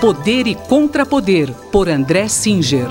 Poder e Contrapoder, por André Singer.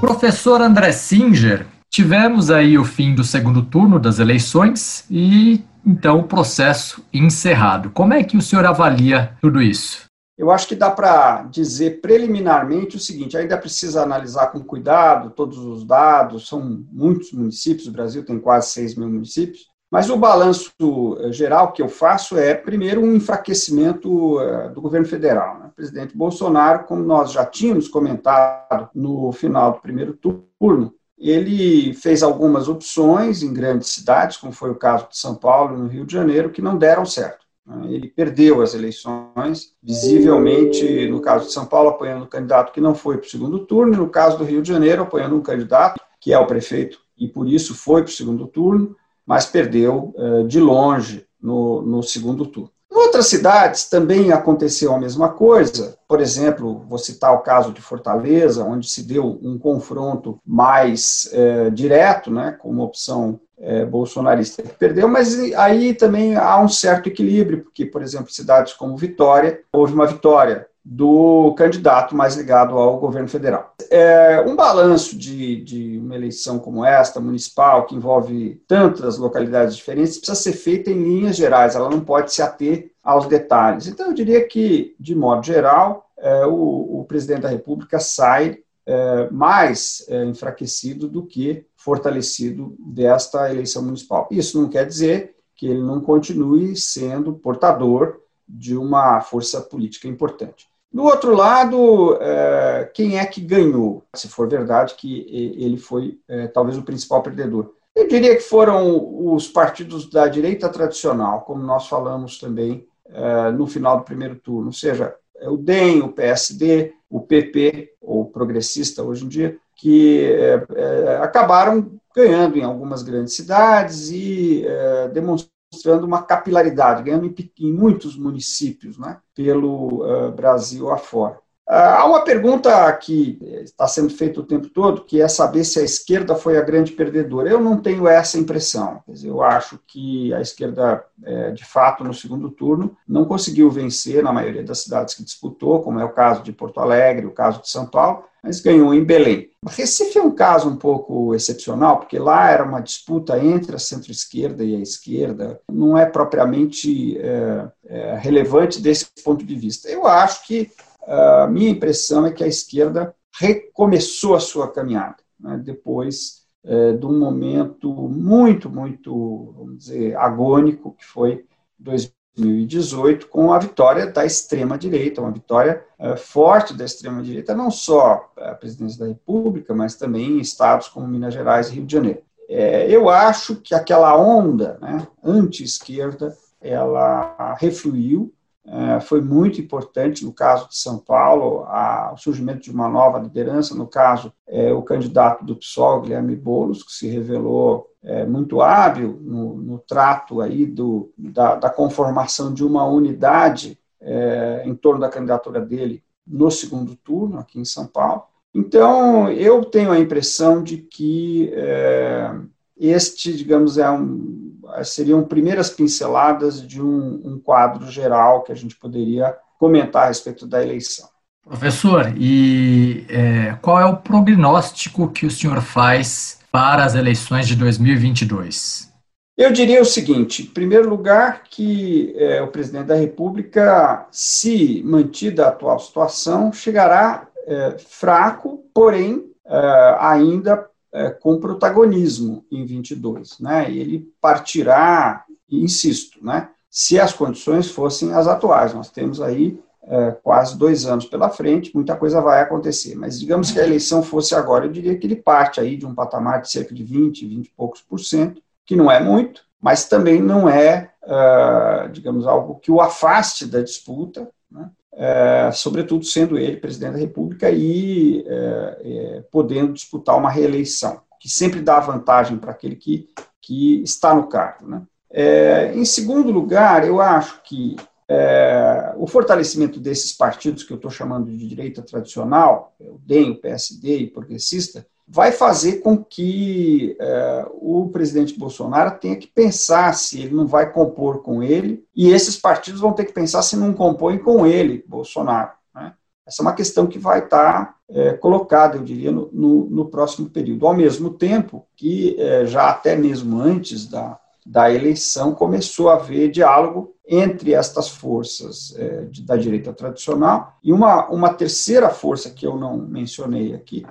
Professor André Singer, tivemos aí o fim do segundo turno das eleições e então o processo encerrado. Como é que o senhor avalia tudo isso? Eu acho que dá para dizer preliminarmente o seguinte: ainda precisa analisar com cuidado todos os dados, são muitos municípios, o Brasil tem quase 6 mil municípios, mas o balanço eh, geral que eu faço é, primeiro, um enfraquecimento eh, do governo federal. Né? O presidente Bolsonaro, como nós já tínhamos comentado no final do primeiro turno, ele fez algumas opções em grandes cidades, como foi o caso de São Paulo e no Rio de Janeiro, que não deram certo. Né? Ele perdeu as eleições, visivelmente, no caso de São Paulo, apoiando um candidato que não foi para o segundo turno, e no caso do Rio de Janeiro, apoiando um candidato que é o prefeito e por isso foi para o segundo turno mas perdeu eh, de longe no, no segundo turno. Em outras cidades também aconteceu a mesma coisa. Por exemplo, vou citar o caso de Fortaleza, onde se deu um confronto mais é, direto, né, com uma opção é, bolsonarista que perdeu, mas aí também há um certo equilíbrio, porque, por exemplo, cidades como Vitória, houve uma vitória do candidato mais ligado ao governo federal. É, um balanço de, de uma eleição como esta, municipal, que envolve tantas localidades diferentes, precisa ser feita em linhas gerais, ela não pode se ater aos detalhes. Então, eu diria que, de modo geral, é, o, o, presidente da República sai é, mais é, enfraquecido do que fortalecido desta eleição municipal. Isso não quer dizer que ele não continue sendo portador de uma força política importante. Do outro lado, é, quem é que ganhou? Se for verdade que ele foi é, talvez o principal perdedor. Eu diria que foram os partidos da direita tradicional, como nós falamos também é, no final do primeiro turno, ou seja, o DEM, o PSD, o PP, ou progressista hoje em dia, que acabaram ganhando em algumas grandes cidades e demonstrando mostrando uma capilaridade, ganhando em, em muitos municípios né, pelo uh, Brasil afora. Uh, há uma pergunta que está sendo feita o tempo todo, que é saber se a esquerda foi a grande perdedora. Eu não tenho essa impressão. Eu acho que a esquerda, é, de fato, no segundo turno, não conseguiu vencer na maioria das cidades que disputou, como é o caso de Porto Alegre, o caso de São Paulo, mas ganhou em Belém. Recife é um caso um pouco excepcional, porque lá era uma disputa entre a centro-esquerda e a esquerda, não é propriamente é, é, relevante desse ponto de vista. Eu acho que a minha impressão é que a esquerda recomeçou a sua caminhada, né, depois é, de um momento muito, muito, vamos dizer, agônico, que foi 2018, com a vitória da extrema-direita, uma vitória é, forte da extrema-direita, não só a presidência da República, mas também em estados como Minas Gerais e Rio de Janeiro. É, eu acho que aquela onda né, anti-esquerda, ela refluiu, foi muito importante no caso de São Paulo, a, o surgimento de uma nova liderança, no caso, é, o candidato do PSOL, Guilherme Boulos, que se revelou é, muito hábil no, no trato aí do, da, da, conformação de uma unidade é, em torno da candidatura dele no segundo turno, aqui em São Paulo. Então, eu tenho a impressão de que é, este, digamos, é um, seriam primeiras pinceladas de um, um quadro geral que a gente poderia comentar a respeito da eleição. Professor, e é, qual é o prognóstico que o senhor faz para as eleições de 2022? Eu diria o seguinte: em primeiro lugar, que é, o presidente da República, se mantida a atual situação, chegará é, fraco, porém ainda é, com protagonismo em 22, né? Ele partirá, insisto, né? Se as condições fossem as atuais, nós temos aí é, quase dois anos pela frente, muita coisa vai acontecer. Mas digamos que a eleição fosse agora, eu diria que ele parte aí de um patamar de cerca de 20, 20 e poucos por cento, que não é muito, mas também não é, uh, digamos, algo que o afaste da disputa, né? É, sobretudo sendo ele presidente da República e é, é, podendo disputar uma reeleição, que sempre dá vantagem para aquele que, que está no cargo. Né? É, em segundo lugar, eu acho que é, o fortalecimento desses partidos que eu estou chamando de direita tradicional, o DEM, o PSD e progressista, vai fazer com que é, o presidente Bolsonaro tenha que pensar se ele não vai compor com ele, e esses partidos vão ter que pensar se não compõem com ele, Bolsonaro. Né? Essa é uma questão que vai estar é, colocada, eu diria, no, no, no, próximo período. Ao mesmo tempo que, é, já até mesmo antes da, da eleição, começou a haver diálogo entre estas forças é, de, da direita tradicional e uma, uma terceira força que eu não mencionei aqui,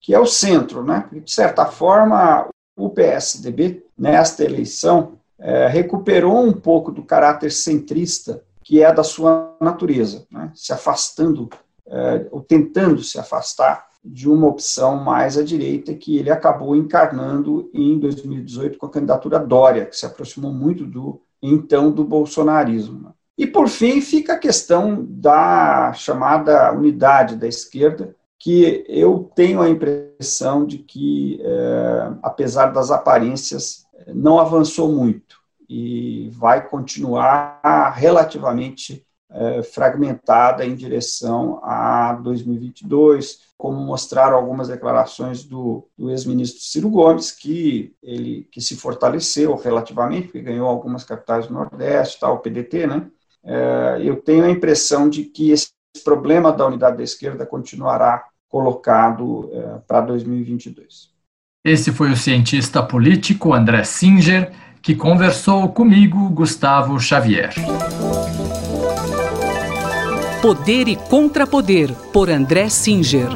que é o centro, né? De certa forma, o PSDB, nesta eleição, é, recuperou um pouco do caráter centrista que é da sua natureza, né? se afastando, é, ou tentando se afastar de uma opção mais à direita que ele acabou encarnando em 2018 com a candidatura Dória, que se aproximou muito do então do bolsonarismo. E por fim fica a questão da chamada unidade da esquerda, que eu tenho a impressão de que, é, apesar das aparências, não avançou muito e vai continuar relativamente é, fragmentada em direção a 2022, como mostraram algumas declarações do, do ex-ministro Ciro Gomes, que ele que se fortaleceu relativamente, porque ganhou algumas capitais do Nordeste, tal, o PDT, né? É, eu tenho a impressão de que esse problema da unidade da esquerda continuará colocado é, para 2022. Esse foi o cientista político André Singer, que conversou comigo, Gustavo Xavier. Poder e Contrapoder, por André Singer.